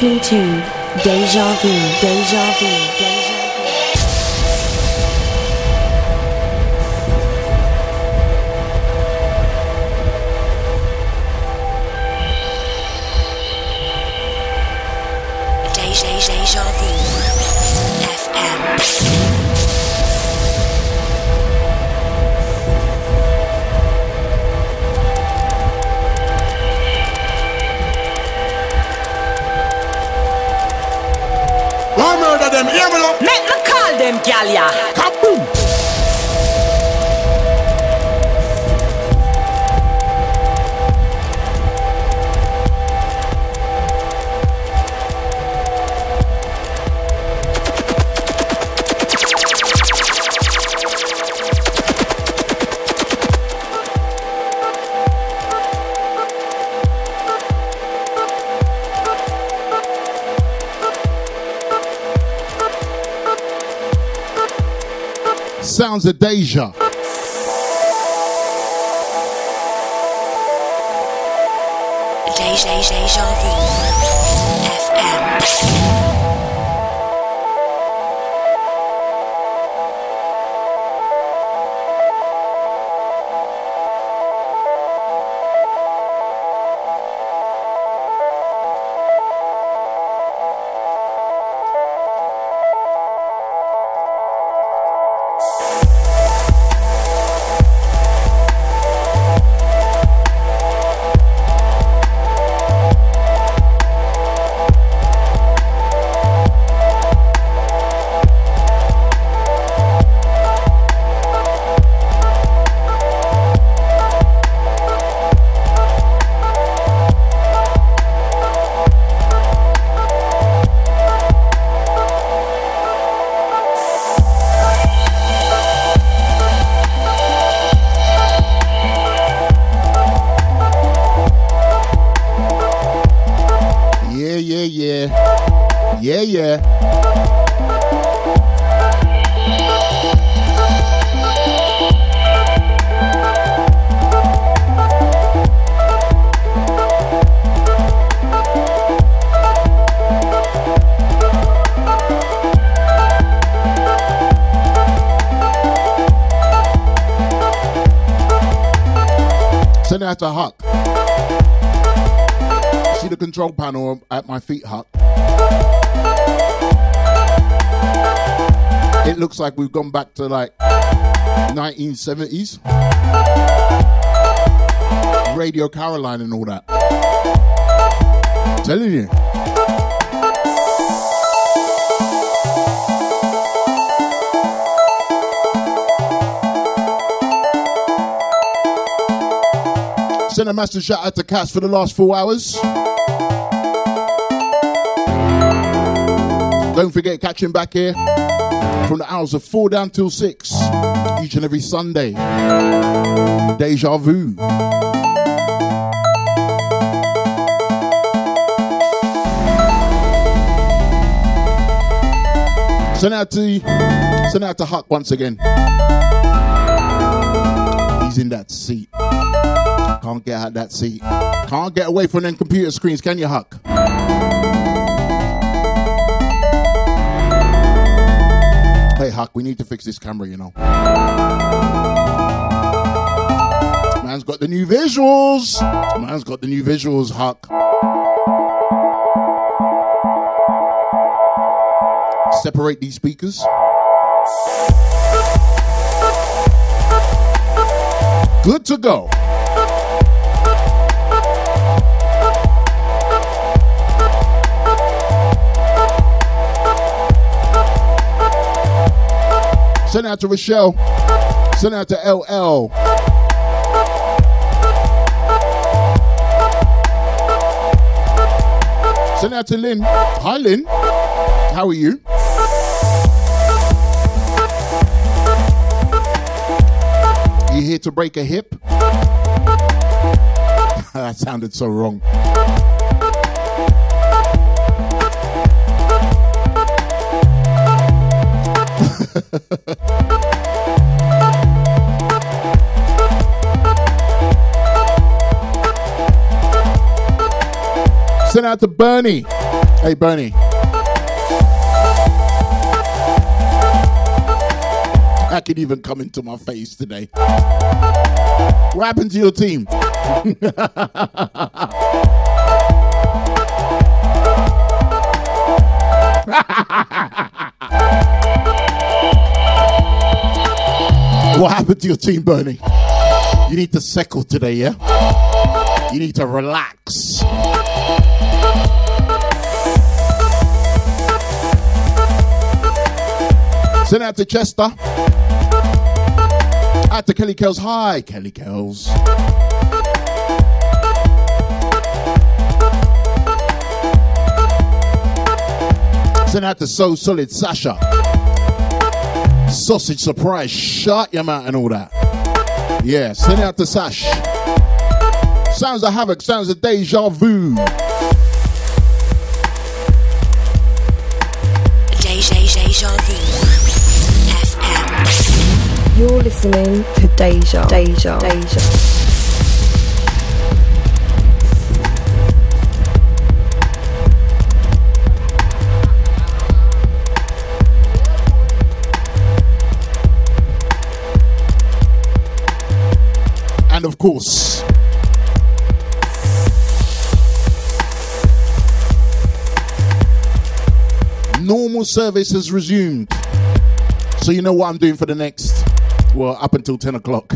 listening to Deja Vu, Deja Vu, Deja Vu. Sounds of Deja. Deja, Deja Vu. Panel at my feet, Huck. It looks like we've gone back to like 1970s. Radio Caroline and all that. telling you. Send a massive shout out to Cass for the last four hours. Don't forget catching back here from the hours of four down till six each and every Sunday. Deja vu. Send out to send out to Huck once again. He's in that seat. Can't get out that seat. Can't get away from them computer screens, can you, Huck? Huck, we need to fix this camera, you know. Man's got the new visuals. Man's got the new visuals, Huck. Separate these speakers. Good to go. Send out to Rochelle. Send out to LL. Send out to Lynn. Hi, Lynn. How are you? You here to break a hip? that sounded so wrong. Send out to Bernie. Hey, Bernie. I can even come into my face today. What happened to your team? what happened to your team, Bernie? You need to settle today, yeah? You need to relax. Send out to Chester. Out to Kelly Kells. Hi, Kelly Kells. Send out to So Solid Sasha. Sausage Surprise. Shut your mouth and all that. Yeah, send out to Sash. Sounds of Havoc. Sounds of Deja Vu. Deja, deja vu. FM. You're listening to Deja, Deja, Deja. Course, normal service has resumed. So you know what I'm doing for the next, well, up until 10 o'clock.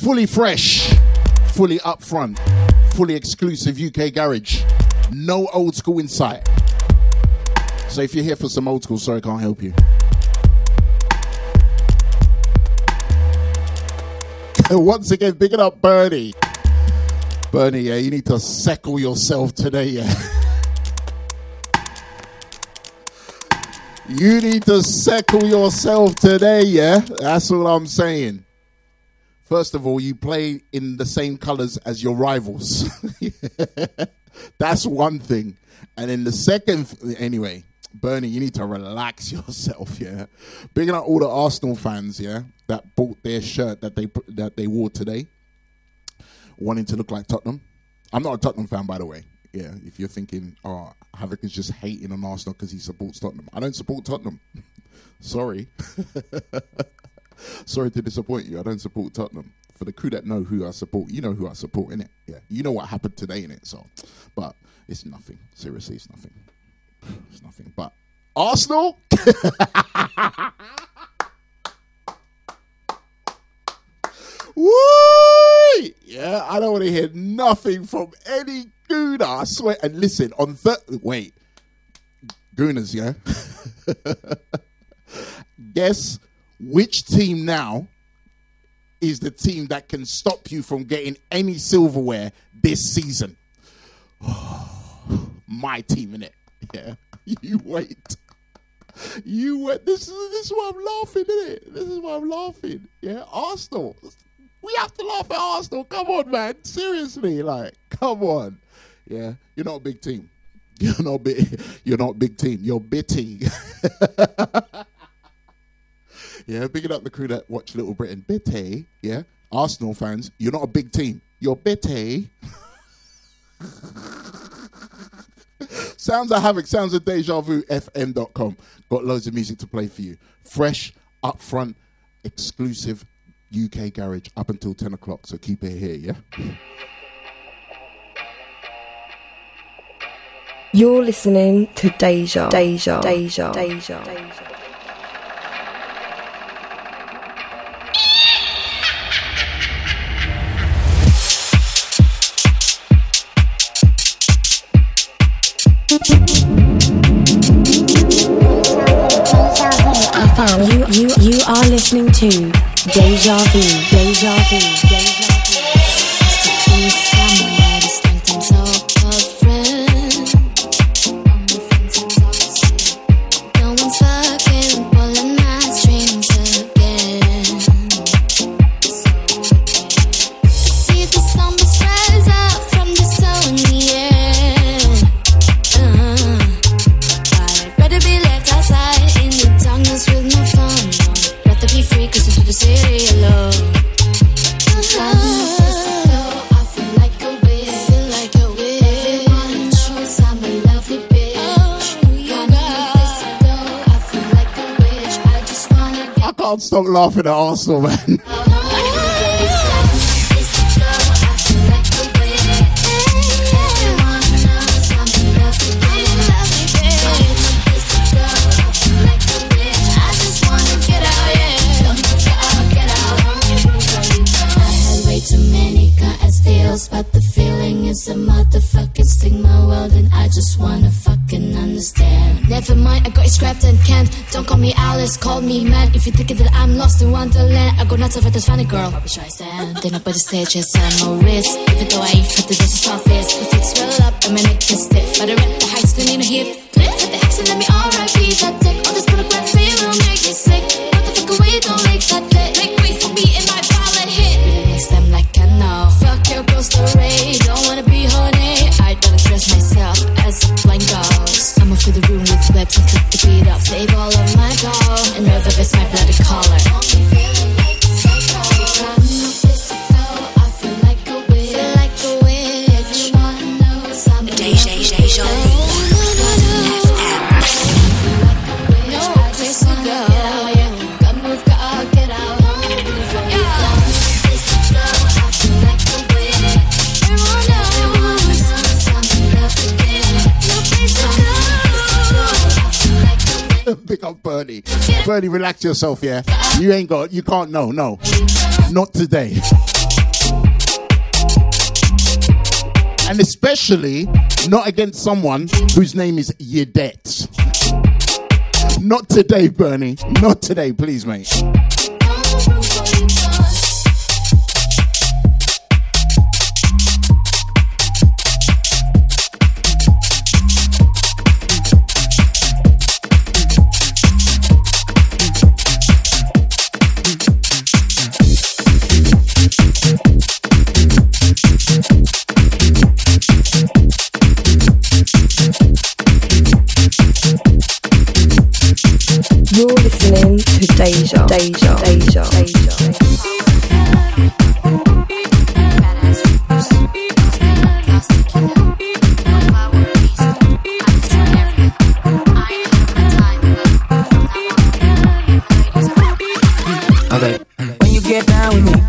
Fully fresh, fully upfront, fully exclusive UK garage. No old school in sight. So if you're here for some old school, sorry, can't help you. Once again, picking up Bernie. Bernie, yeah, you need to settle yourself today, yeah. You need to settle yourself today, yeah? That's all I'm saying. First of all, you play in the same colors as your rivals. That's one thing. And then the second, anyway, Bernie, you need to relax yourself, yeah. Bigging up all the Arsenal fans, yeah, that bought their shirt that they that they wore today, wanting to look like Tottenham. I'm not a Tottenham fan, by the way. Yeah, if you're thinking, oh, Havoc is just hating on Arsenal because he supports Tottenham. I don't support Tottenham. Sorry. Sorry to disappoint you. I don't support Tottenham. For the crew that know who I support, you know who I support, in it. Yeah, you know what happened today in it. So, but it's nothing. Seriously, it's nothing. It's nothing. But Arsenal. Woo! Yeah, I don't want to hear nothing from any gooner. I swear. And listen, on third, wait, gooners, yeah. Guess which team now is the team that can stop you from getting any silverware this season? My team in it. Yeah, you wait. You wait. This is this is why I'm laughing, isn't it? This is why I'm laughing. Yeah, Arsenal. We have to laugh at Arsenal. Come on, man. Seriously, like, come on. Yeah, you're not a big team. You're not big. You're not big team. You're bitty. yeah, picking up the crew that watch Little Britain. Bitty. Yeah, Arsenal fans. You're not a big team. You're bitty. Sounds of Havoc, sounds of Deja Vu, FM.com. Got loads of music to play for you. Fresh, upfront, exclusive UK garage up until 10 o'clock. So keep it here, yeah? You're listening to Deja, Deja, Deja, Deja, Deja. Listening to Deja Vu. Deja Vu. Deja Vu. can't stop laughing at Arsenal, man. If you think that I'm lost in Wonderland, I go nuts over this funny girl. Why should I stand? Then up on the stage and sign my wrist. Even though I ain't fit to this office, if feet swell up, and my neck is stiff. But I rent the heights, don't need hip. Bernie, relax yourself, yeah? You ain't got, you can't know, no. Not today. And especially not against someone whose name is Yedet. Not today, Bernie. Not today, please, mate. You're listening to Deja, Deja, Deja, Deja. When you get down with me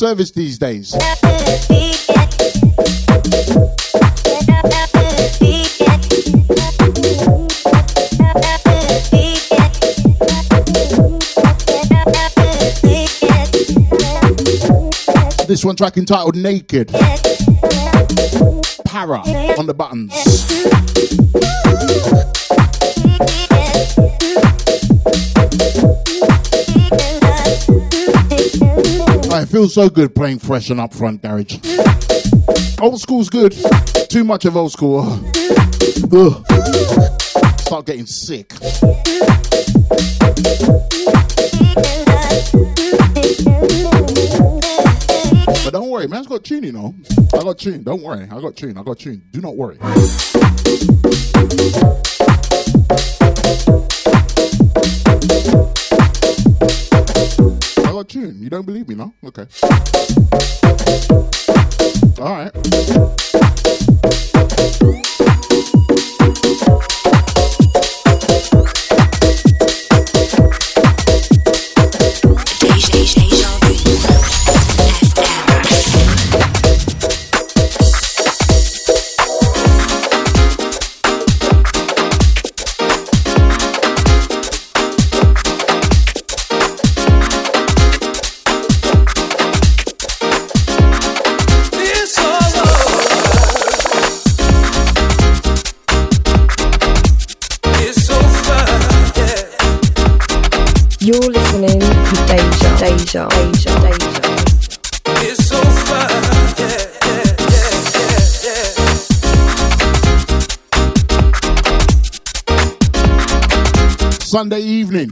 service these days. This one track entitled Naked. Para on the buttons. Feels so good playing fresh and upfront garage. Old school's good. Too much of old school. Ugh. Start getting sick. But don't worry, man's got tune, you know. I got tune. Don't worry. I got tune. I got tune. Do not worry. Okay. Sunday evening.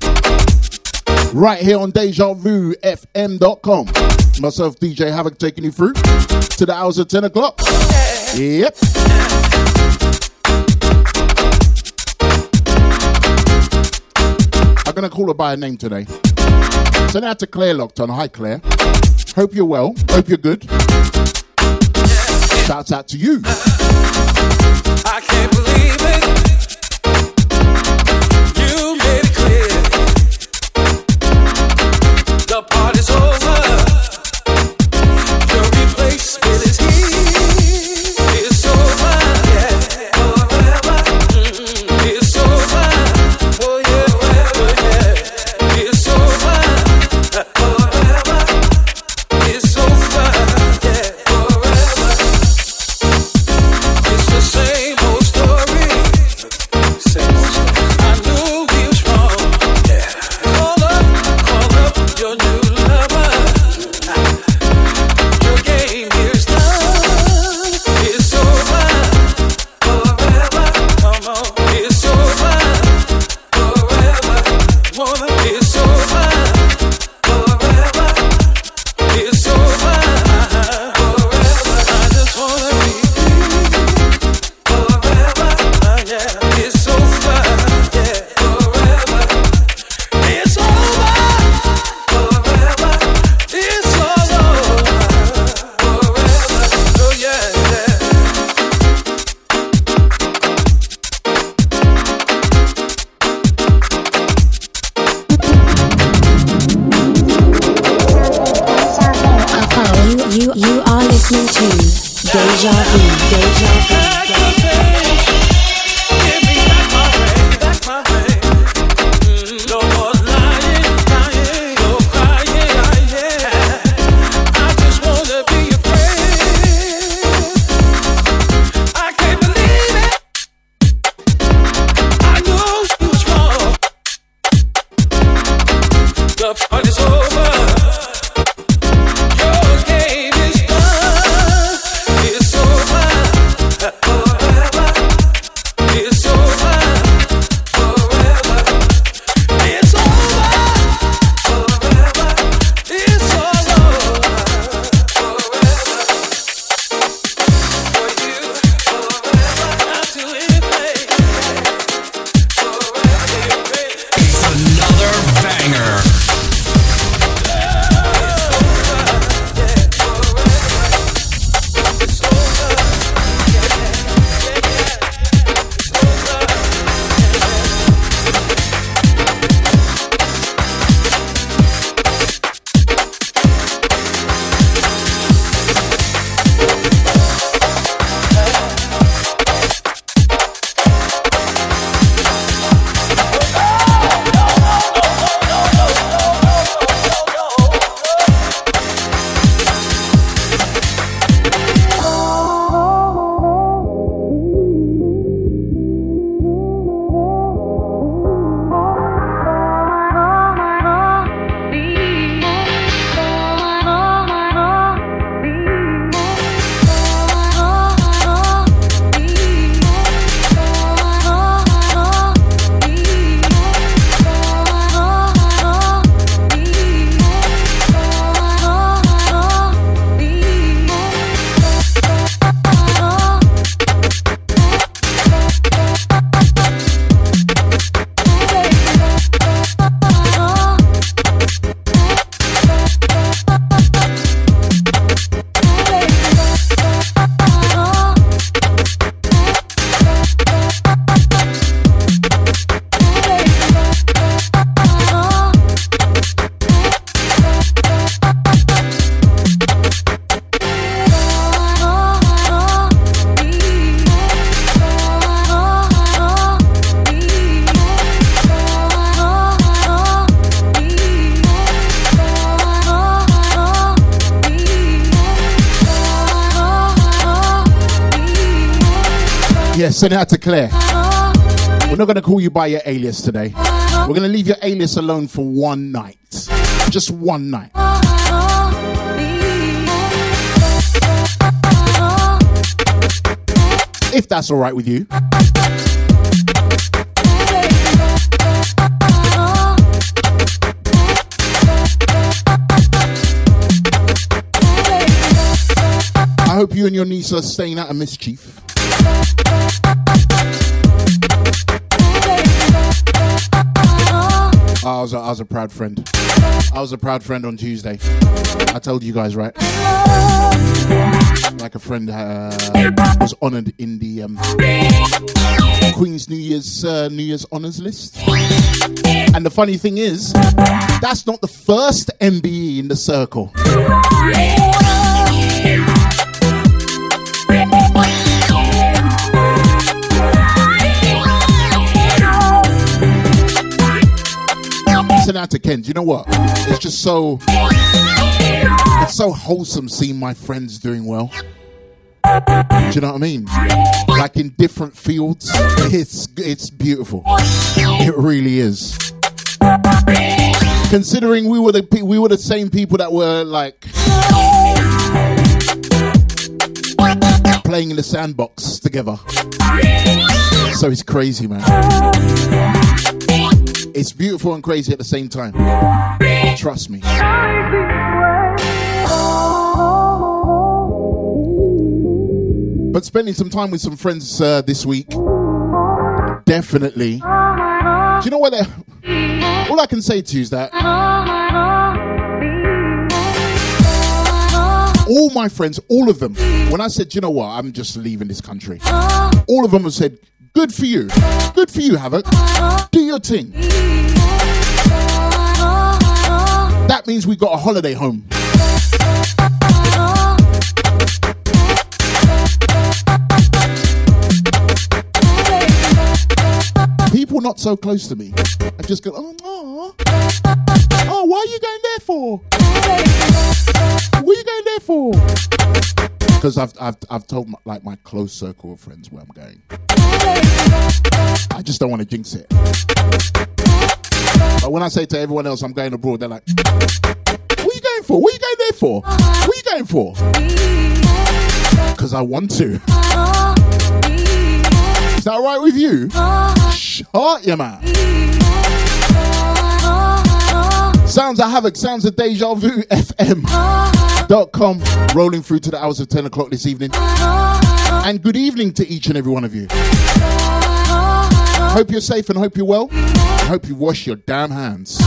Right here on DejaVuFM.com. Myself, DJ Havoc, taking you through to the hours of 10 o'clock. Yep. I'm going to call her by her name today. Send out to Claire Lockton. Hi, Claire. Hope you're well. Hope you're good. Shouts out to you. I can't believe it. Going to call you by your alias today. We're going to leave your alias alone for one night. Just one night. If that's all right with you. I hope you and your niece are staying out of mischief. I was, a, proud friend. I was a proud friend on Tuesday. I told you guys, right? Like a friend uh, was honoured in the um, Queen's New Year's uh, New Year's honours list. And the funny thing is, that's not the first MBE in the circle. Send out to Ken. Do you know what? It's just so it's so wholesome seeing my friends doing well. Do you know what I mean? Like in different fields, it's it's beautiful. It really is. Considering we were the we were the same people that were like playing in the sandbox together. So it's crazy, man. It's beautiful and crazy at the same time. Trust me. But spending some time with some friends uh, this week, definitely. Do you know what? All I can say to you is that all my friends, all of them, when I said, "Do you know what, I'm just leaving this country, all of them have said, good for you. Good for you, Havoc. Do your thing. That means we got a holiday home. People not so close to me I just go, oh, oh, oh, why are you going there for? What are you going there for? Because I've, I've, I've told my, like my close circle of friends where I'm going. I just don't want to jinx it. But when I say to everyone else I'm going abroad, they're like, what are you going for? What are you going there for? What are you going for? Because I want to. Is that right with you? Shut your mouth. Sounds of Havoc, sounds of Deja Vu FM.com. Rolling through to the hours of 10 o'clock this evening. And good evening to each and every one of you. Hope you're safe and hope you're well. I hope you wash your damn hands.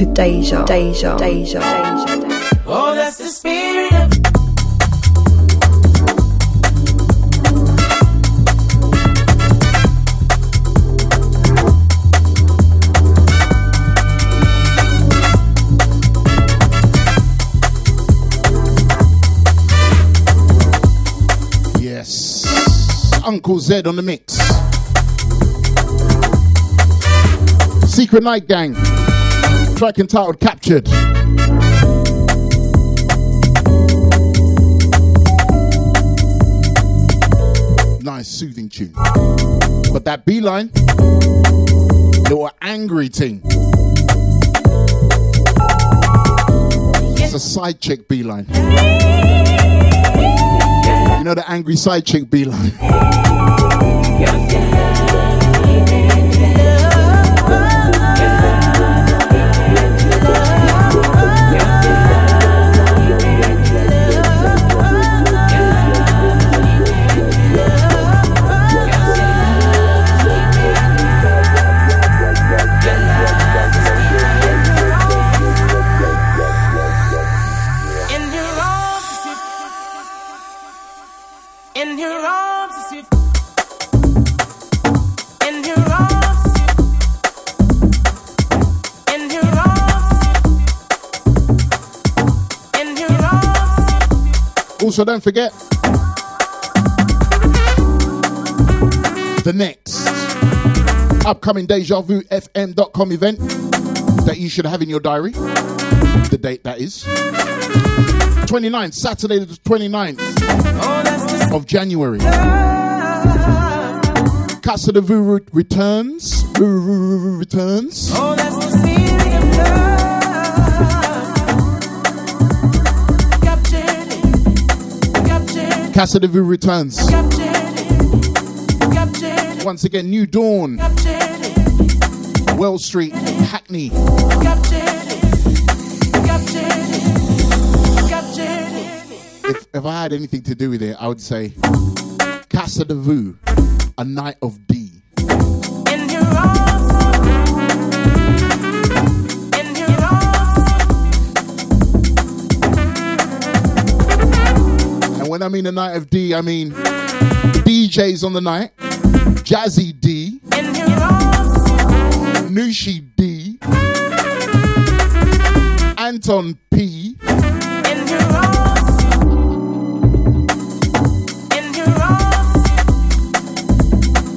To Deja, Deja, Deja, Deja. Oh, that's the spirit of Yes. Uncle Z on the mix. Secret Night Gang. Track entitled Captured. Nice soothing tune. But that beeline, little angry thing. It's a side chick beeline. You know the angry side chick beeline. Also, don't forget the next upcoming Deja Vu FM.com event that you should have in your diary. The date that is 29th, Saturday, the 29th Oh of January. Casa de Vu re- returns. Returns. De Vu returns. Captured it Captured it Once again, New Dawn, Wells Street, Hackney. If, if I had anything to do with it, I would say Casa de Vu, a night of D. when I mean a night of D, I mean DJs on the night, Jazzy D. Nushi D, Anton P.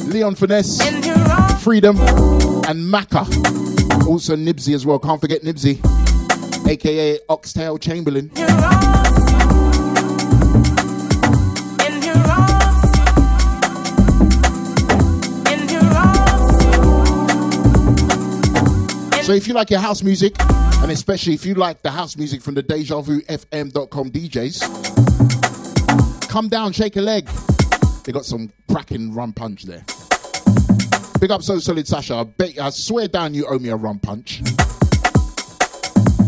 Leon Finesse. Freedom, and Maka. Also Nibsy as well. Can't forget Nibsy, aka Oxtail Chamberlain. So if you like your house music, and especially if you like the house music from the Deja Vu FM.com DJs, come down, shake a leg. They got some cracking rum punch there. Big up So Solid Sasha. I bet I swear down you owe me a rum punch.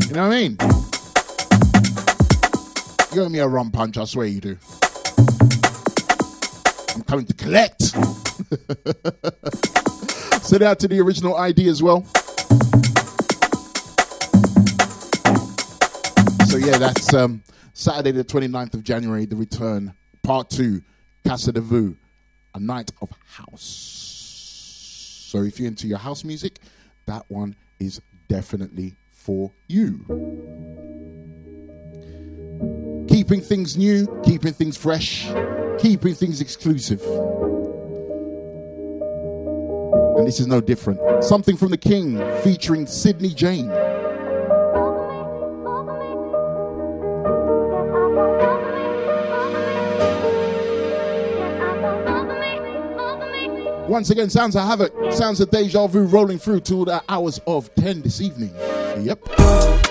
You know what I mean? You owe me a rum punch, I swear you do. I'm coming to collect. Send out to the original ID as well. So yeah, that's um, Saturday the 29th of January, the return, part two, Casa de Vu, a night of house. So if you're into your house music, that one is definitely for you. Keeping things new, keeping things fresh, keeping things exclusive. And this is no different. Something from the King featuring Sydney Jane. Once again, sounds of havoc, sounds of deja vu rolling through to the hours of 10 this evening. Yep.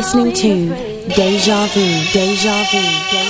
Listening to Deja Vu. Deja Vu. Deja Vu.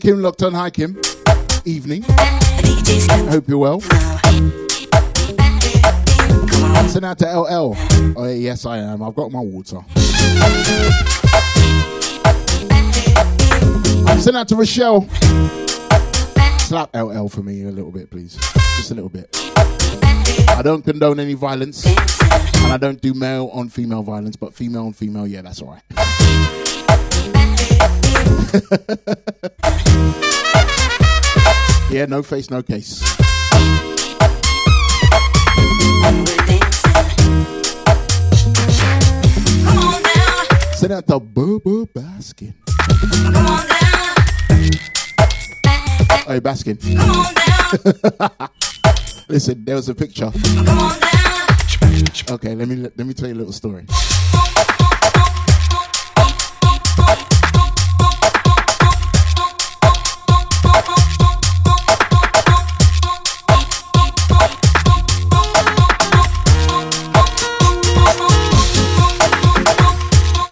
Kim Lockton. Hi, Kim. Evening. I hope you're well. Send out to LL. Oh, yes, I am. I've got my water. Send out to Rochelle. Slap LL for me a little bit, please. Just a little bit. I don't condone any violence, and I don't do male on female violence, but female on female, yeah, that's all right. yeah, no face, no case. Send out the Bubba Baskin. Hey, Baskin. Listen, there was a picture. Okay, let me let me tell you a little story.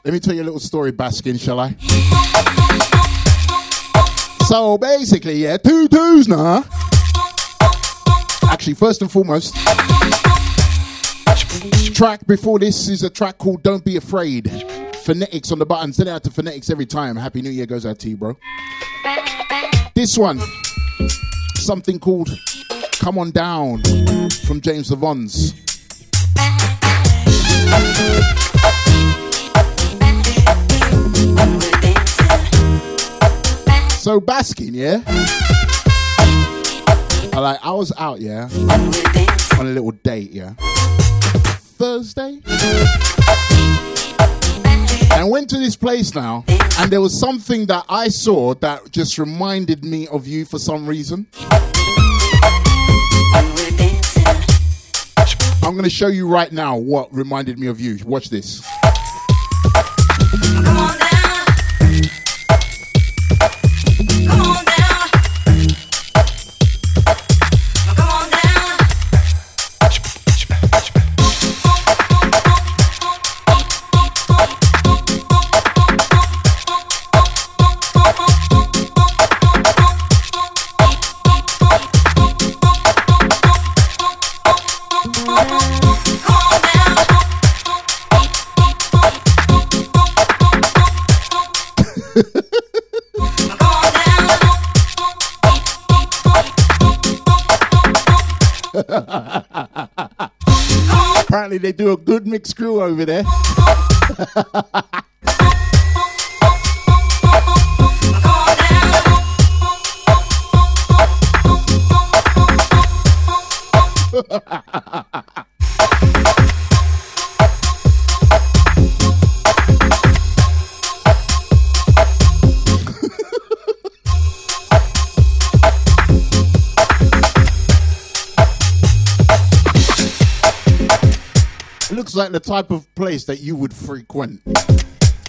Let me tell you a little story, Baskin, shall I? So basically, yeah, two twos now. Actually, first and foremost, track before this is a track called Don't Be Afraid. Phonetix on the button. Send out to Phonetix every time. Happy New Year goes out to you, bro. This one, something called Come On Down from James Savons. So Baskin, yeah. I like I was out, yeah, on a little date, yeah. Thursday. And went to this place now, and there was something that I saw that just reminded me of you for some reason. I'm going to show you right now what reminded me of you. Watch this. They do a good mixed crew over there. like the type of place that you would frequent,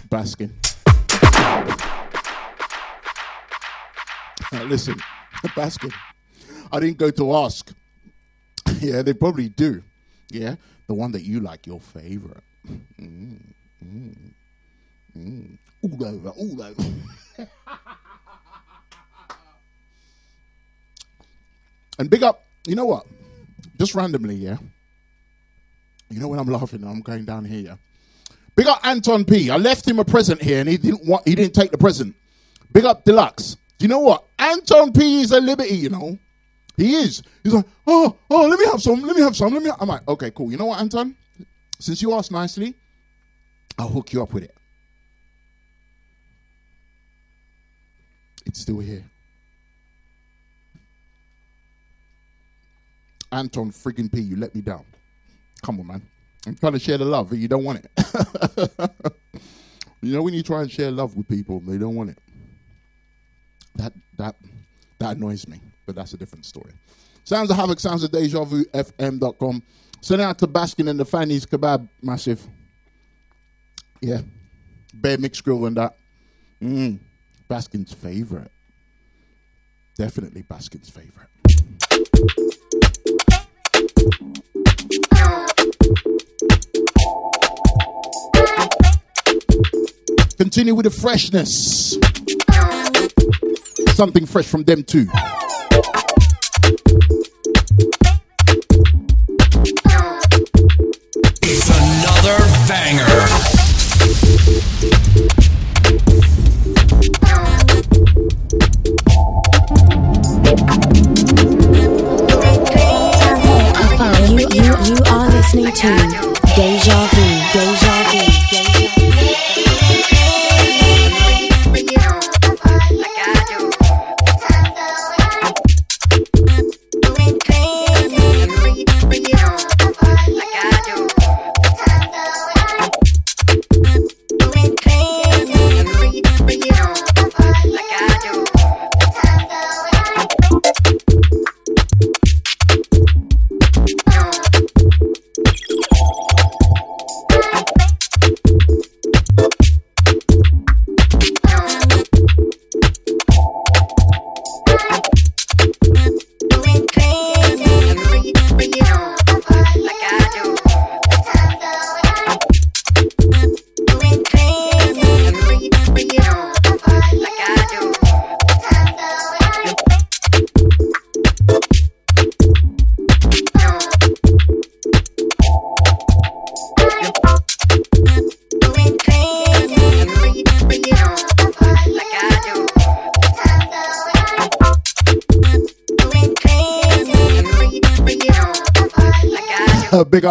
Baskin. Now, listen, Baskin, I didn't go to ask. yeah, they probably do. Yeah, the one that you like, your favorite. Mm, mm, mm. All over, all over. and big up, you know what? Just randomly, yeah. You know when I'm laughing, I'm going down here. Big up Anton P. I left him a present here, and he didn't want. He didn't take the present. Big up Deluxe. Do you know what? Anton P. is a liberty. You know, he is. He's like, oh, oh, let me have some. Let me have some. Let me. I'm like, okay, cool. You know what, Anton? Since you asked nicely, I'll hook you up with it. It's still here. Anton friggin' P, you let me down. Come on, man. I'm trying to share the love, but you don't want it. you know when you try and share love with people, they don't want it. That that that annoys me, but that's a different story. Sounds of Havoc, sounds of Deja Vu, FM.com. Send out to Baskin and the Fanny's Kebab, massive. Yeah. Bear mixed grill and that. Mm. Baskin's favorite. Definitely Baskin's favorite. Continue with the freshness. Something fresh from Dem 2. It's another banger. You, you, you are listening to Deja Vu, Deja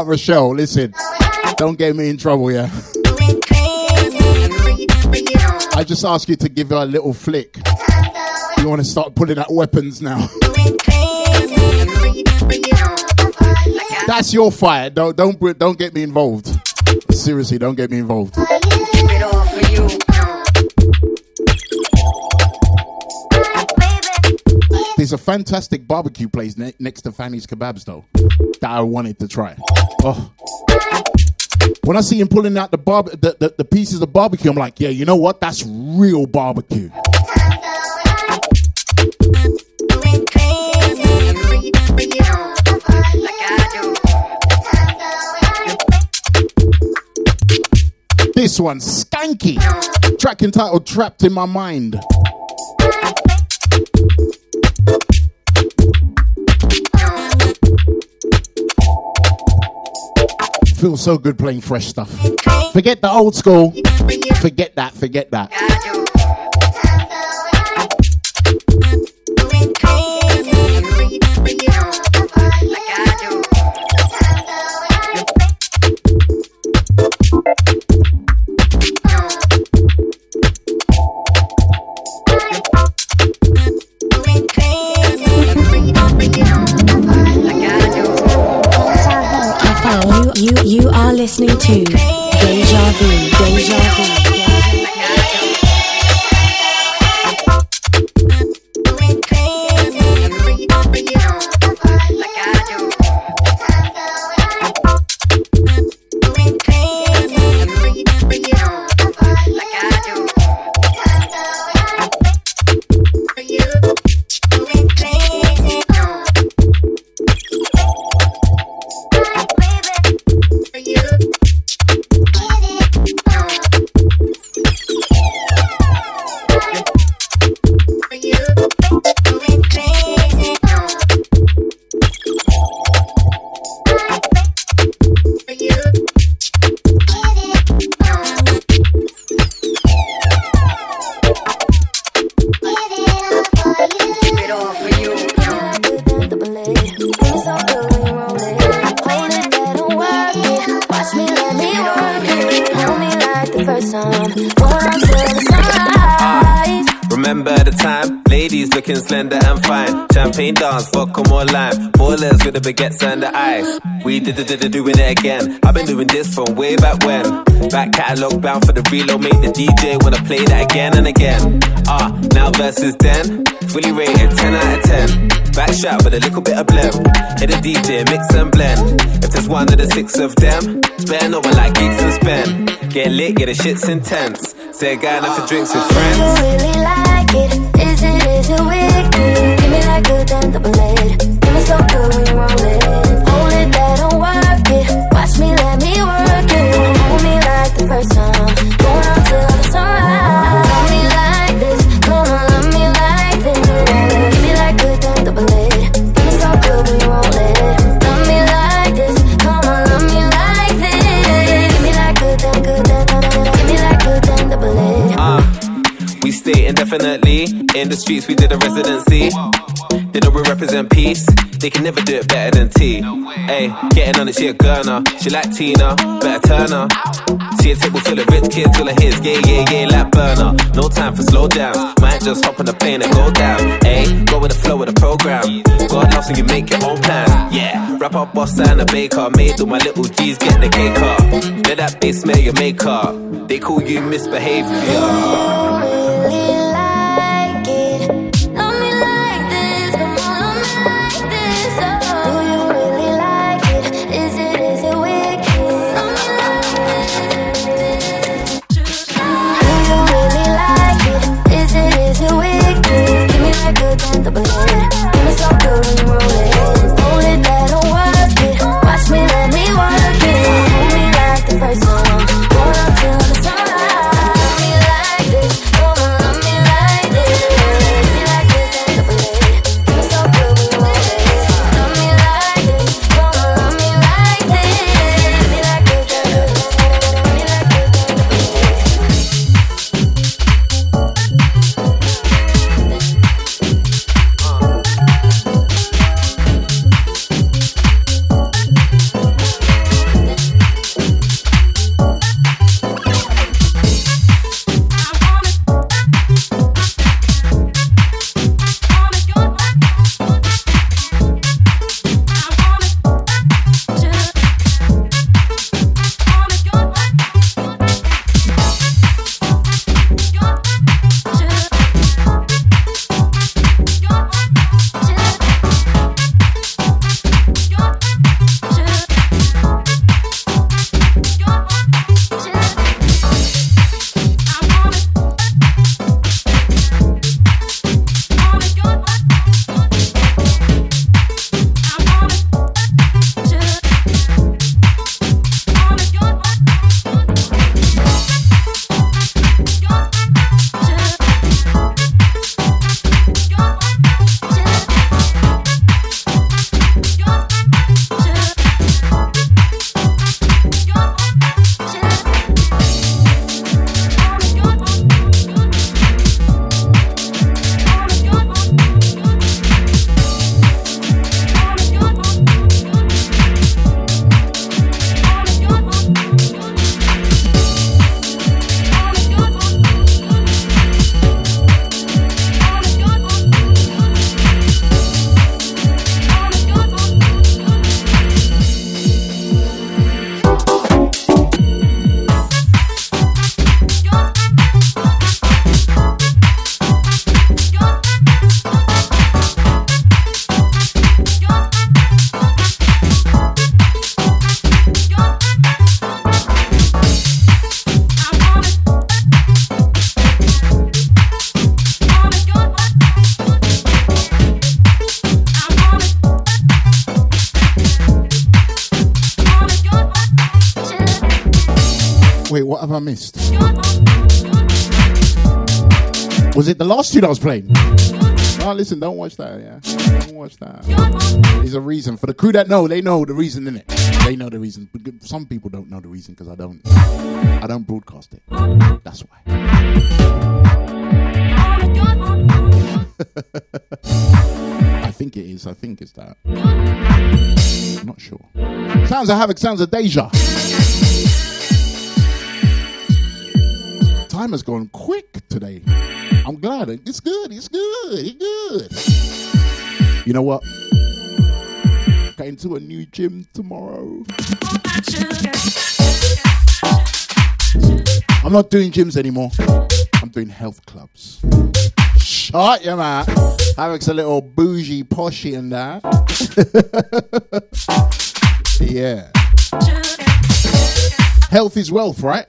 Rochelle. Listen, don't get me in trouble, yeah. I just ask you to give her a little flick. You want to start pulling out weapons now? That's your fight. Don't don't don't get me involved. Seriously, don't get me involved. There's a fantastic barbecue place ne- next to Fanny's Kebabs though that I wanted to try. Oh. When I see him pulling out the, barb- the, the the pieces of barbecue, I'm like, yeah, you know what? That's real barbecue. This one, Skanky. Track entitled Trapped in My Mind. Feels so good playing fresh stuff. Forget the old school. Forget that, forget that. Listening to Deja Vu, Deja Vu, Champagne dance, vodka more lime. Ballers with the baguettes and the ice. We did did it, doing it again. I've been doing this from way back when. Back catalog bound for the reload. Make the DJ wanna play that again and again. Ah, now versus then. Fully rated, 10 out of 10. Back shot with a little bit of blem. Hit the DJ, mix and blend. If there's one of the six of them, spare no one like gigs and spend. Get lit, yeah, the shit's intense. Say going out for drinks with Do you friends. really like it? Is it, is it wicked? Give me that good, then double it. Give me so good when you roll it. Hold it, that don't work it. Watch me, let me work it. Hold me like the first time. Going on stay indefinitely. In the streets, we did a residency. They know we represent peace. They can never do it better than T. Hey, getting on it, she a gurner. She like Tina, better turn her. See a table full of rich kids, full of his. Yeah, yeah, yeah, like burner. No time for slow down. Might just hop on the plane and go down. Hey, go with the flow of the program. God loves when you make your own plans. Yeah, wrap up, boss and a baker. Made all my little G's get the cake up. Let that bass smell your makeup. They call you misbehavior. Last tune I was playing? No, listen, don't watch that. Yeah, don't watch that. There's a reason for the crew that know. They know the reason in it. They know the reason. Some people don't know the reason because I don't. I don't broadcast it. That's why. I think it is. I think it's that. I'm not sure. Sounds of havoc. Sounds of deja. Time has gone. I'm glad. It's good. It's good. It's good. You know what? Going to a new gym tomorrow. I'm not doing gyms anymore. I'm doing health clubs. Shut your mouth. Havoc's a little bougie poshy and that. yeah. Health is wealth, right?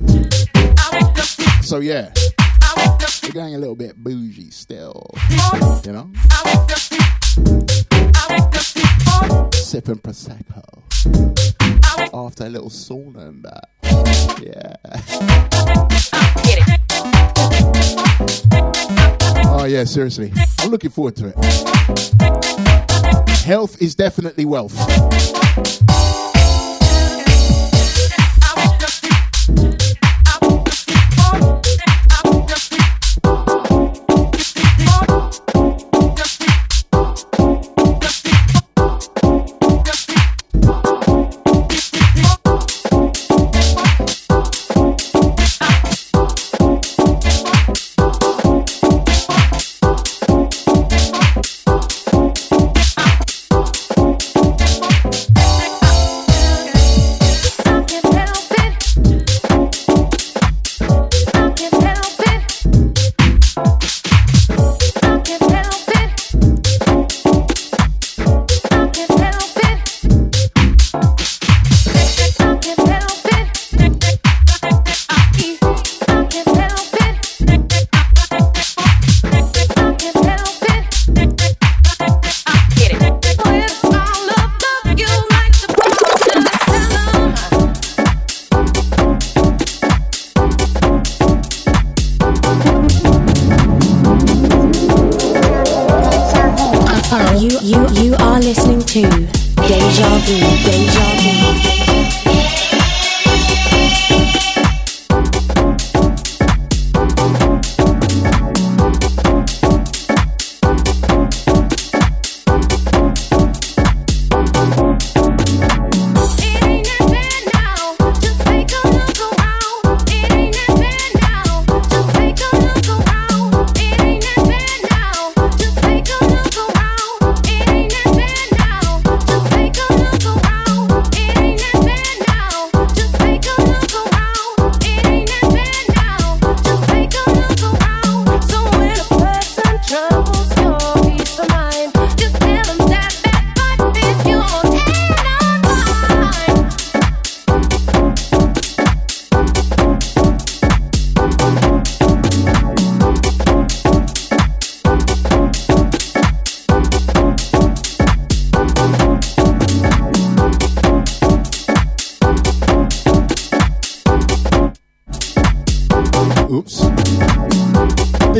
So yeah. We're going a little bit bougie still. You know? Sipping Prosecco. After a little sauna and that. Yeah. Oh, yeah, seriously. I'm looking forward to it. Health is definitely wealth.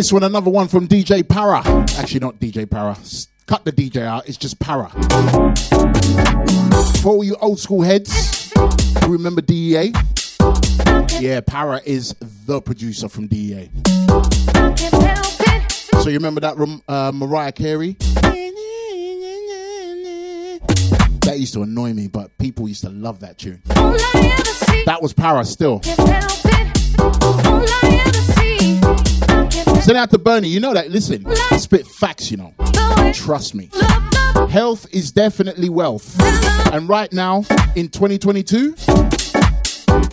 This one, another one from DJ Para. Actually, not DJ Para. Cut the DJ out. It's just Para. For all you old school heads who remember DEA, yeah, Para is the producer from DEA. So you remember that uh, Mariah Carey? That used to annoy me, but people used to love that tune. That was Para still. Send out to Bernie. You know that. Listen, spit facts, you know. Trust me. Health is definitely wealth. And right now, in 2022,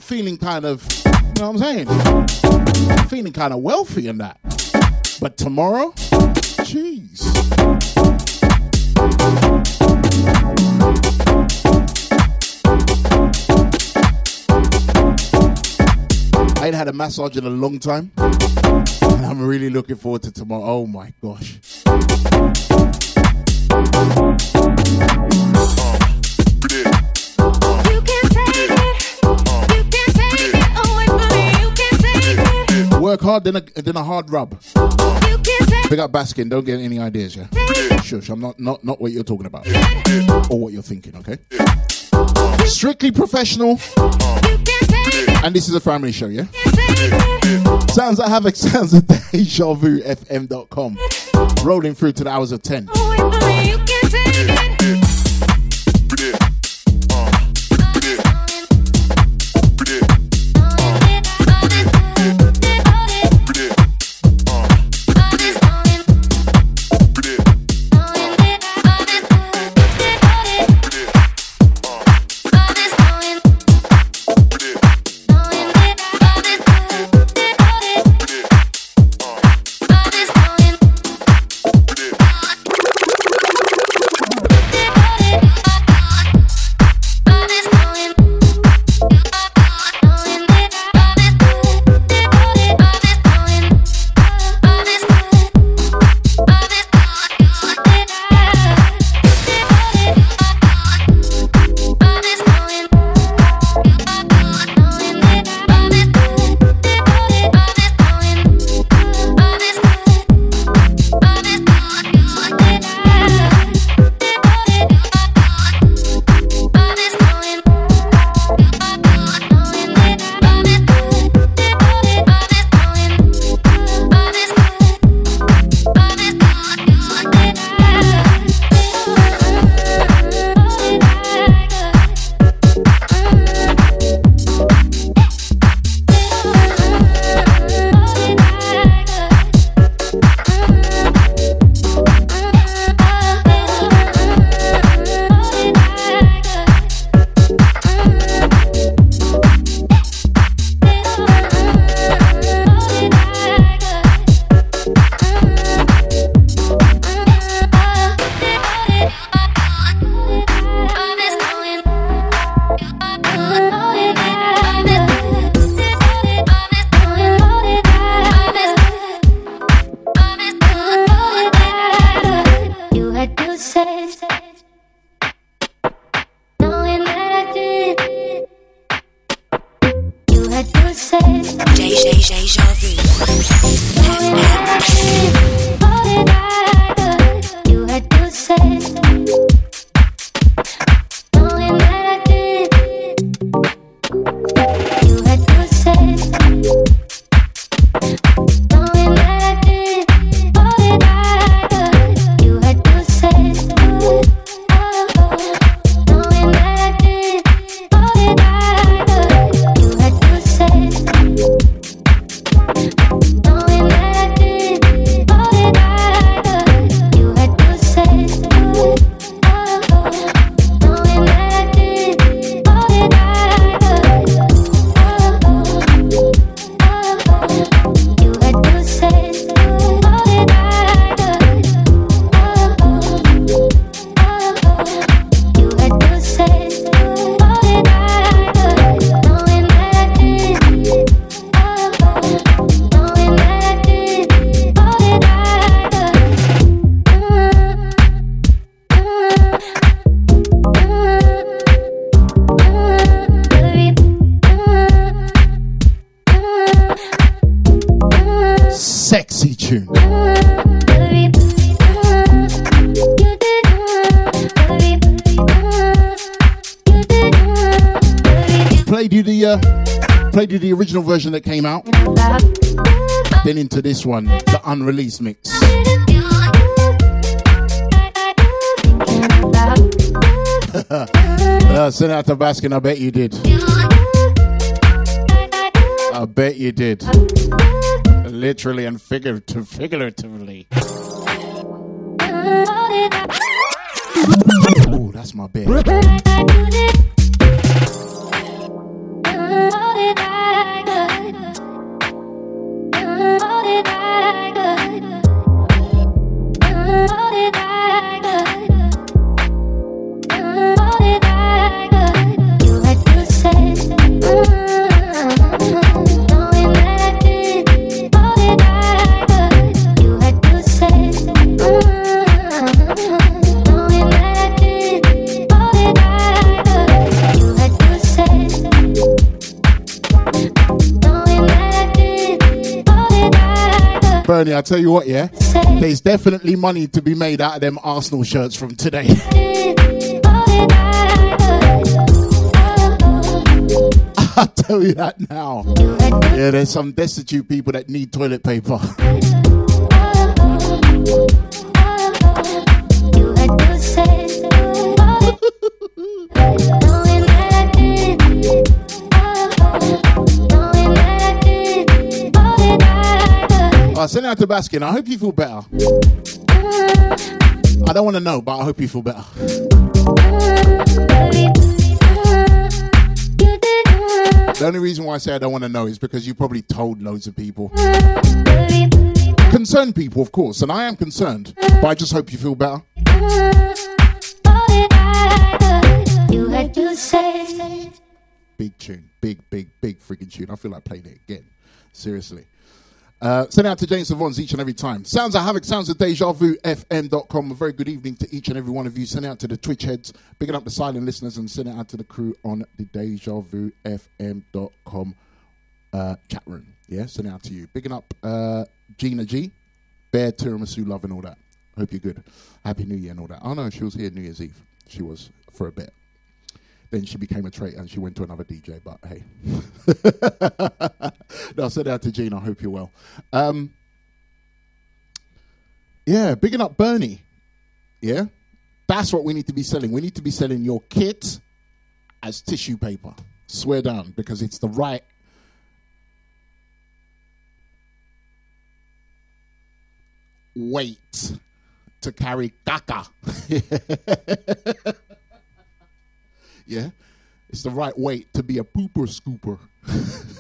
feeling kind of, you know what I'm saying? Feeling kind of wealthy in that. But tomorrow, jeez. I ain't had a massage in a long time. I'm really looking forward to tomorrow. Oh my gosh. Work hard, then a, then a hard rub. Pick up Baskin. Don't get any ideas, yeah? Shush, I'm not, not, not what you're talking about. Or what you're thinking, okay? Strictly professional. And this is a family show, yeah? Sounds like Havoc sounds at DejaVuFM.com. Rolling through to the hours of 10. Played you the played you the original version that came out. Then into this one, the unreleased mix. uh, send out to Baskin. I bet you did. I bet you did. Literally and figurative, figuratively. Oh, that's my bed. All that I could. All that I could. Bernie, I tell you what, yeah, there's definitely money to be made out of them Arsenal shirts from today. I tell you that now. Yeah, there's some destitute people that need toilet paper. Uh, send it out to Baskin. I hope you feel better. I don't want to know, but I hope you feel better. The only reason why I say I don't want to know is because you probably told loads of people. Concerned people, of course, and I am concerned, but I just hope you feel better. Big tune. Big, big, big freaking tune. I feel like playing it again. Seriously. Uh, send out to James Savons each and every time. Sounds of Havoc, sounds of Deja Vu, FM.com. A very good evening to each and every one of you. Send out to the Twitch heads, picking up the silent listeners, and send it out to the crew on the Deja Vu, FM.com uh, chat room. Yeah, send it out to you. Picking up uh, Gina G, Bear Tiramisu Love, and all that. Hope you're good. Happy New Year and all that. Oh no, she was here New Year's Eve. She was for a bit. Then she became a traitor and she went to another DJ, but hey. no, send it out to Gene. I hope you're well. Um, yeah, bigging up Bernie. Yeah, that's what we need to be selling. We need to be selling your kit as tissue paper. Swear down, because it's the right. Weight to carry caca. yeah, it's the right weight to be a pooper scooper.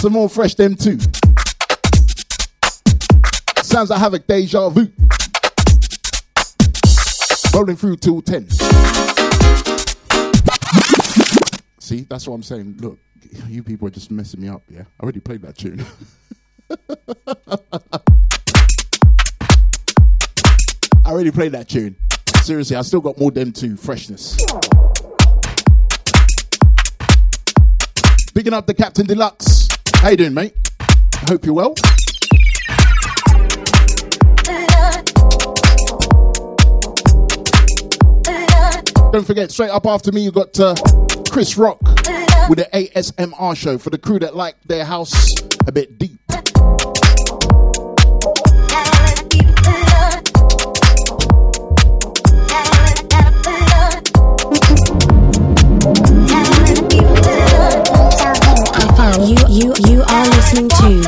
Some more fresh Dem 2. Sounds like Havoc Deja Vu. Rolling through till 10. See, that's what I'm saying. Look, you people are just messing me up, yeah? I already played that tune. I already played that tune. Seriously, I still got more Dem 2 freshness. Picking up the Captain Deluxe. How you doing, mate? I hope you're well. Don't forget, straight up after me, you got uh, Chris Rock with the ASMR show for the crew that like their house a bit deep. You, you, you are listening to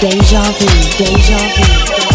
Deja Vu, Deja Vu.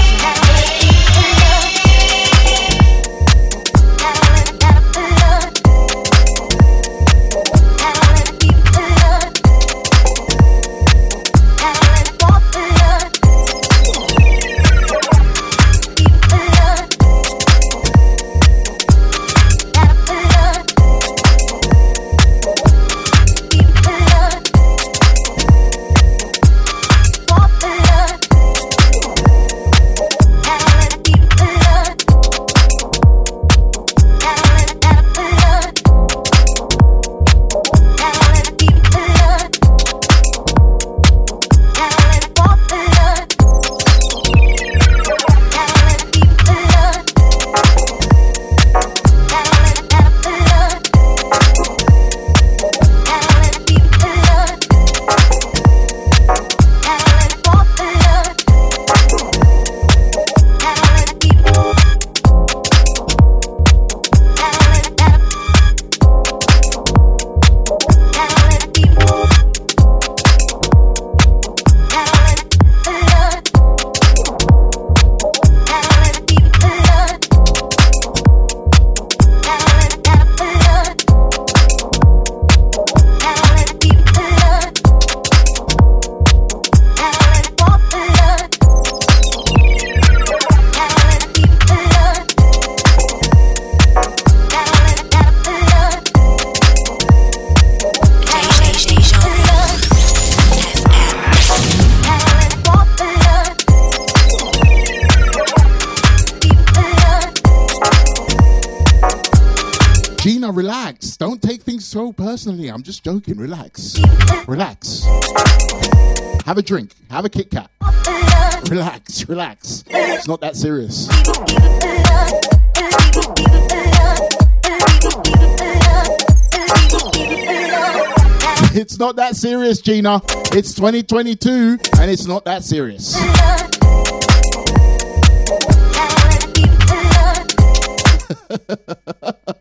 Relax. Have a drink. Have a Kit Kat. Relax, relax. It's not that serious. It's not that serious, Gina. It's 2022 and it's not that serious.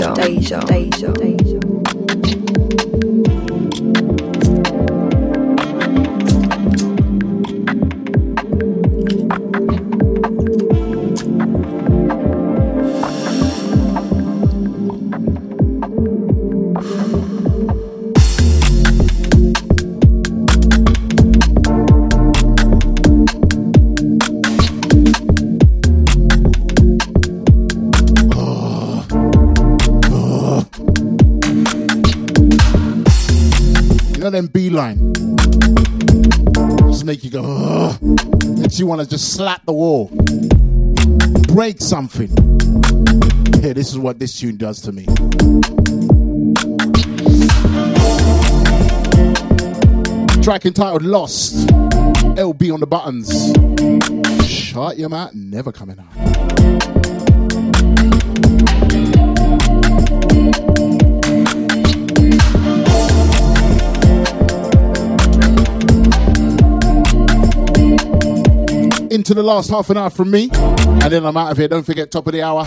Joe. Beeline. Just make you go, makes you want to just slap the wall, break something. Yeah, this is what this tune does to me. Track entitled Lost. LB on the buttons. Shut your mouth, never coming out. Into the last half an hour from me, and then I'm out of here. Don't forget, top of the hour,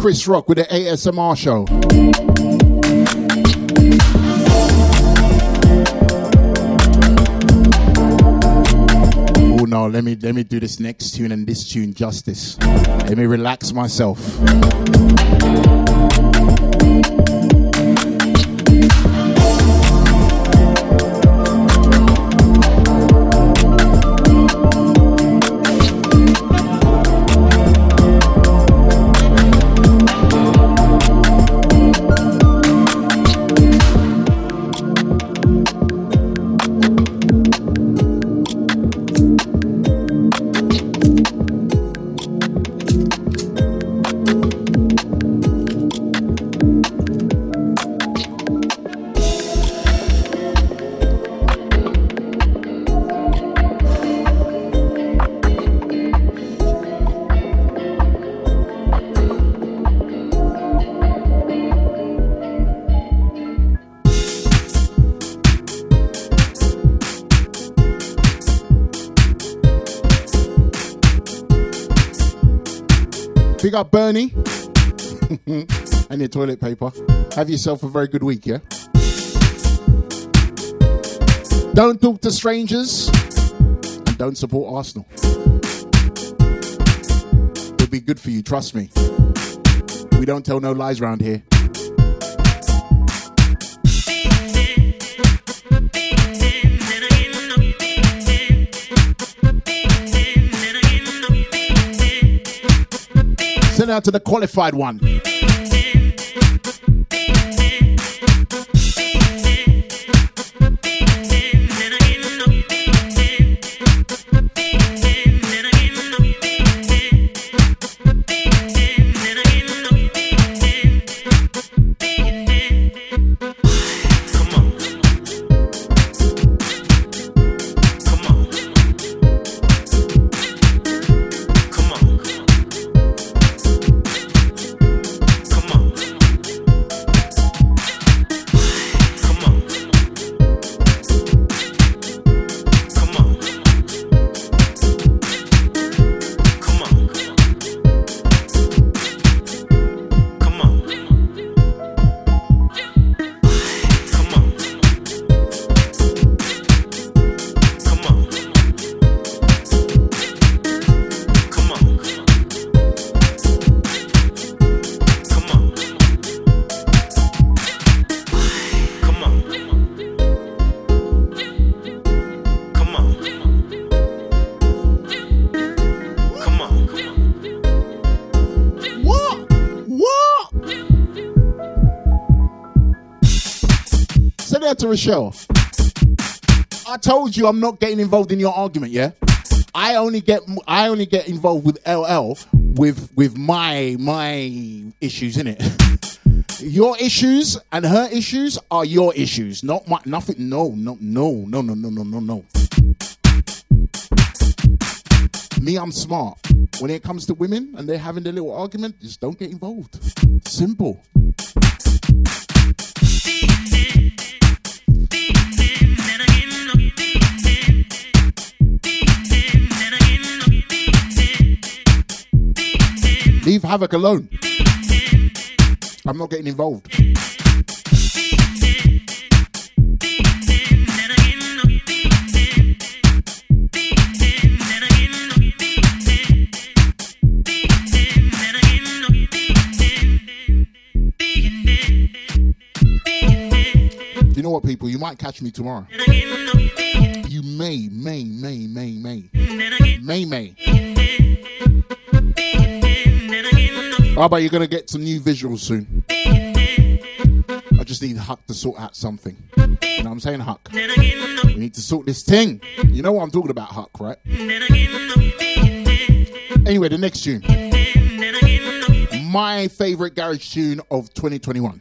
Chris Rock with the ASMR show. Oh no, let me let me do this next tune and this tune justice. Let me relax myself. Bernie and your toilet paper. Have yourself a very good week, yeah? Don't talk to strangers and don't support Arsenal. It'll be good for you, trust me. We don't tell no lies around here. Send out to the qualified one. Rochelle. I told you I'm not getting involved in your argument, yeah? I only get I only get involved with LL with with my my issues in it. Your issues and her issues are your issues, not my nothing. No, no, no, no, no, no, no, no, no. Me, I'm smart. When it comes to women and they're having their little argument, just don't get involved. Simple. leave Havoc alone. I'm not getting involved. You know what, people? You might catch me tomorrow. You may, may, may, may, may, may, may. How about you're going to get some new visuals soon? I just need Huck to sort out something. You know what I'm saying, Huck? We need to sort this thing. You know what I'm talking about, Huck, right? Anyway, the next tune. My favorite garage tune of 2021.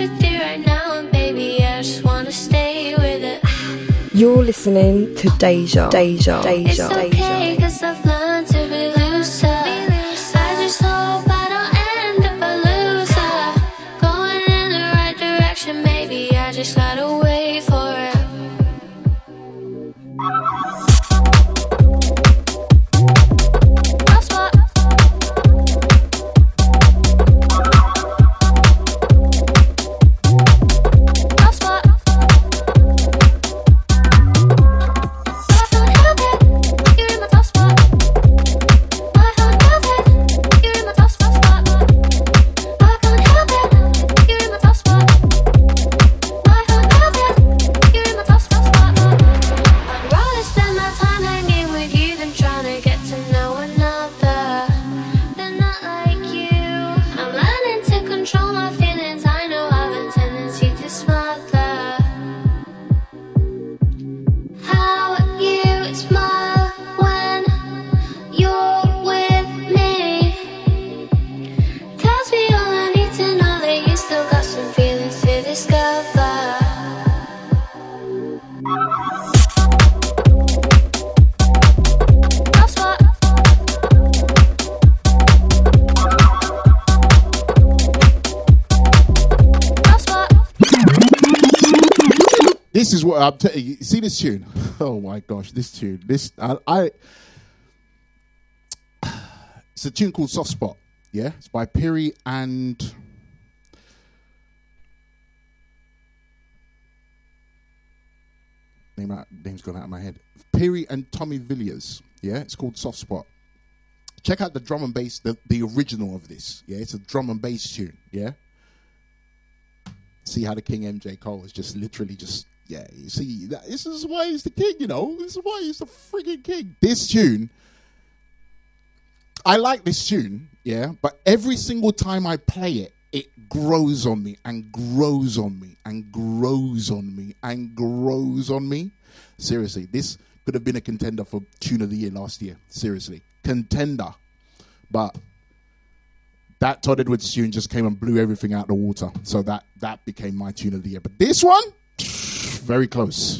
With you right now, and baby, I just wanna stay with it. You're listening to Deja, Deja, It's Deja, okay, Deja. I'm you. See this tune? Oh my gosh, this tune. This I, I. It's a tune called Soft Spot. Yeah, it's by Piri and. Name out, name's gone out of my head. Piri and Tommy Villiers. Yeah, it's called Soft Spot. Check out the drum and bass, the, the original of this. Yeah, it's a drum and bass tune. Yeah, see how the King MJ Cole is just literally just yeah. See, this is why he's the king. You know, this is why he's the freaking king. This tune, I like this tune, yeah. But every single time I play it, it grows on me and grows on me and grows on me and grows on me. Seriously, this could have been a contender for tune of the year last year. Seriously, contender, but that Todd Edwards tune just came and blew everything out the water. So that that became my tune of the year. But this one, very close.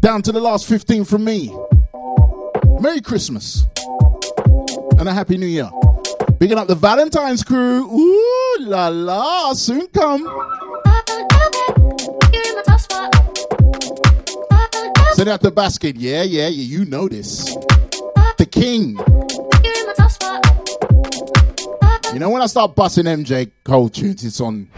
Down to the last 15 from me. Merry Christmas and a Happy New Year. Bigging up the Valentine's crew. Ooh la la, soon come. Send out the basket. Yeah, yeah, yeah. You know this. The king. You know when I start busting MJ Cole tunes, it's on.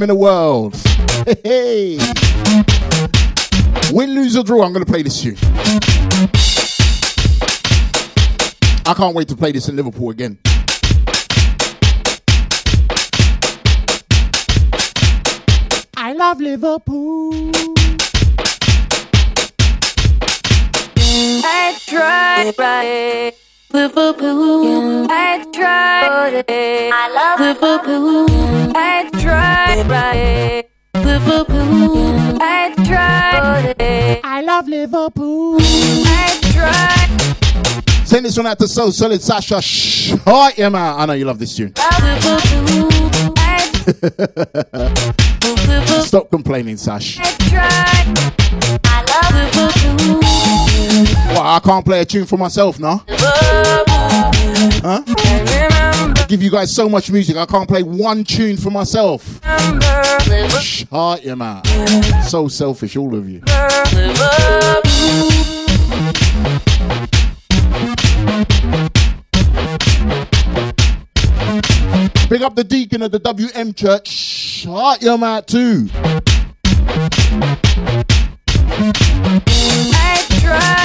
team in the world. Hey, hey. Win, lose, or draw, I'm going to play this tune. I can't wait to play this in Liverpool again. Don't have to So Solid Sasha. Shh. Oh, Emma. I know you love this tune. Stop complaining, Sash. Well, I can't play a tune for myself, no? Huh? I give you guys so much music, I can't play one tune for myself. Shut your mouth. So selfish, all of you. Pick up the deacon of the WM Church. Shut your mouth too. I try.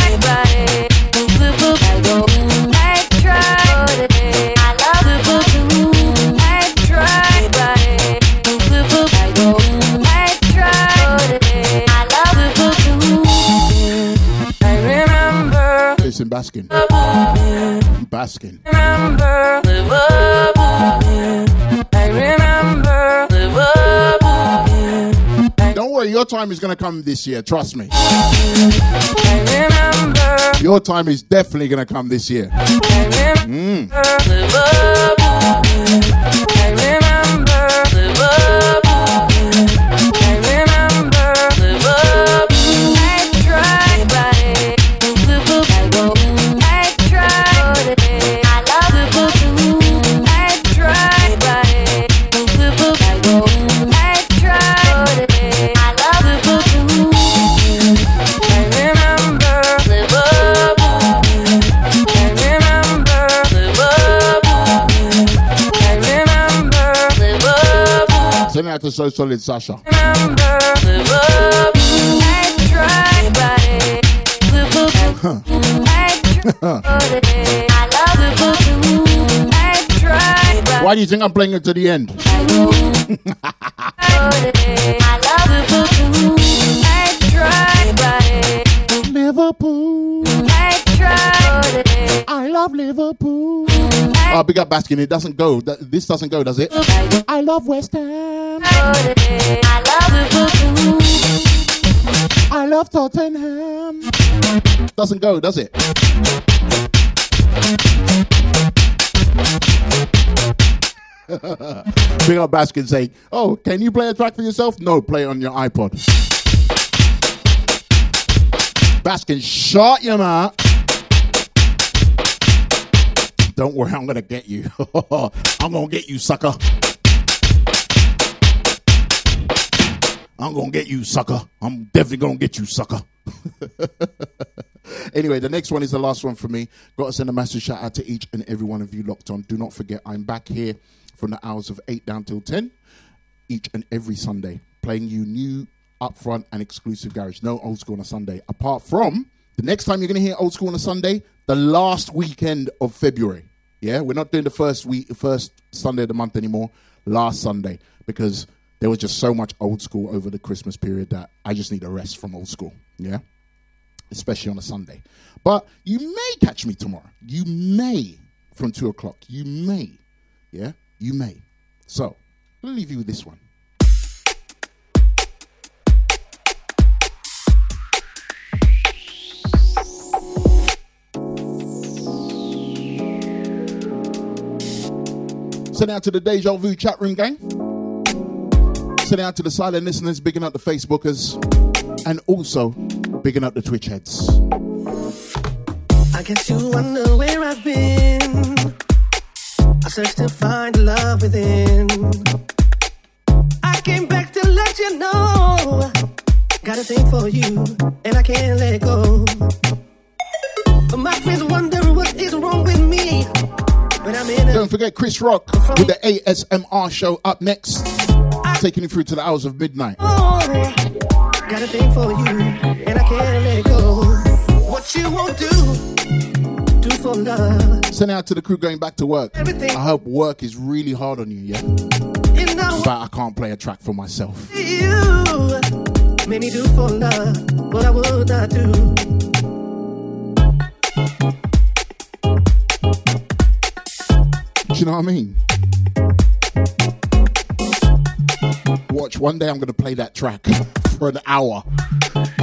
Basking. Baskin. remember Don't worry, your time is going to come this year. Trust me. Your time is definitely going to come this year. Mm. The I tried, but Why do you think I'm playing it to the end? I love the I tried, but it Liverpool. I love Liverpool. Oh, big up Baskin. It doesn't go. That, this doesn't go, does it? I love West Ham. I love the I love Tottenham. Doesn't go, does it? Big up Baskin saying, Oh, can you play a track for yourself? No, play it on your iPod. Baskin, shut your mouth. Don't worry, I'm gonna get you. I'm gonna get you, sucker. I'm gonna get you, sucker. I'm definitely gonna get you, sucker. anyway, the next one is the last one for me. Got to send a massive shout out to each and every one of you locked on. Do not forget, I'm back here from the hours of 8 down till 10, each and every Sunday, playing you new, upfront, and exclusive garage. No old school on a Sunday. Apart from the next time you're going to hear old school on a Sunday, the last weekend of February. Yeah, we're not doing the first week, first Sunday of the month anymore. Last Sunday because there was just so much old school over the Christmas period that I just need a rest from old school. Yeah, especially on a Sunday. But you may catch me tomorrow. You may from two o'clock. You may. Yeah, you may. So I'll leave you with this one. Send out to the Deja Vu chat room gang. Send out to the silent listeners, bigging up the Facebookers, and also bigging up the Twitch heads. I guess you wonder where I've been. I searched to find love within. I came back to let you know. Got a thing for you, and I can't let go. My friends wonder Don't forget Chris Rock with the ASMR show up next, taking you through to the hours of midnight. got a thing for you, and I can't let go. What you won't do, do for love. Send out to the crew going back to work. Everything. I hope work is really hard on you, yeah? And now But I can't play a track for myself. you made me do for love what I would not do. You know what I mean? Watch, one day I'm going to play that track for an hour.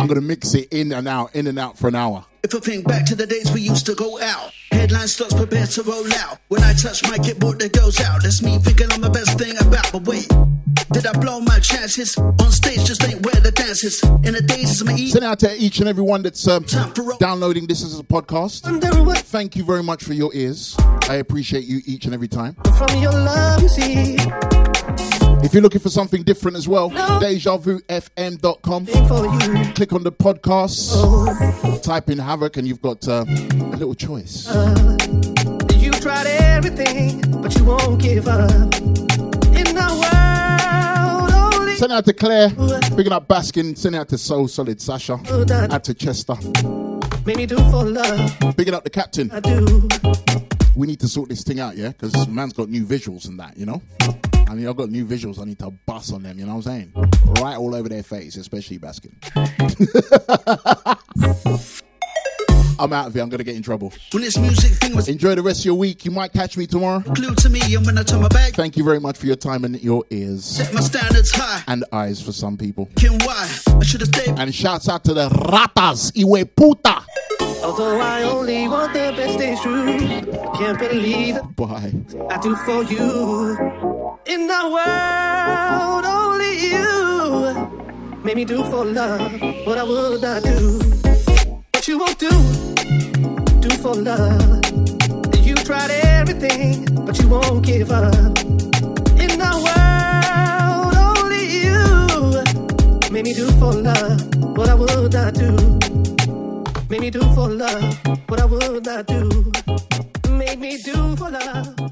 I'm going to mix it in and out, in and out for an hour. If I think back to the days we used to go out, headline stocks prepare to roll out. When I touch my keyboard, that goes out. That's me thinking I'm the best thing about. But wait, did I blow my chances? On stage, just ain't where the dance is. In the days, it's my eat. Send out to each and every one that's um, downloading this as a podcast. Thank you very much for your ears. I appreciate you each and every time. From your love, you see, If you're looking for something different as well, DejaVuFM.com. Click on the podcasts, type in Havoc, and you've got uh, a little choice. you tried everything, but you won't give up. In the world, only Send out to Claire, picking up Baskin. Send out to So Solid Sasha, out to Chester, made me do for love. picking up the captain. I do. We need to sort this thing out, yeah, because man's got new visuals and that, you know. I mean, I've got new visuals. I need to bust on them. You know what I'm saying? Right all over their face, especially Baskin. I'm out of here. I'm gonna get in trouble. When this music thing was Enjoy the rest of your week. You might catch me tomorrow. glued to me, and when I turn my back, Thank you very much for your time and your ears set my standards high. and eyes for some people. King, why? I should have stayed. And shouts out to the ratas, iwe puta. Although I only want the best, it's true. Can't believe it. Bye. I do for you. In the world, only you made me do for love what I would not do. What you won't do, do for love. You tried everything, but you won't give up. In the world, only you made me do for love what I would not do. Made me do for love what I would not do. Made me do for love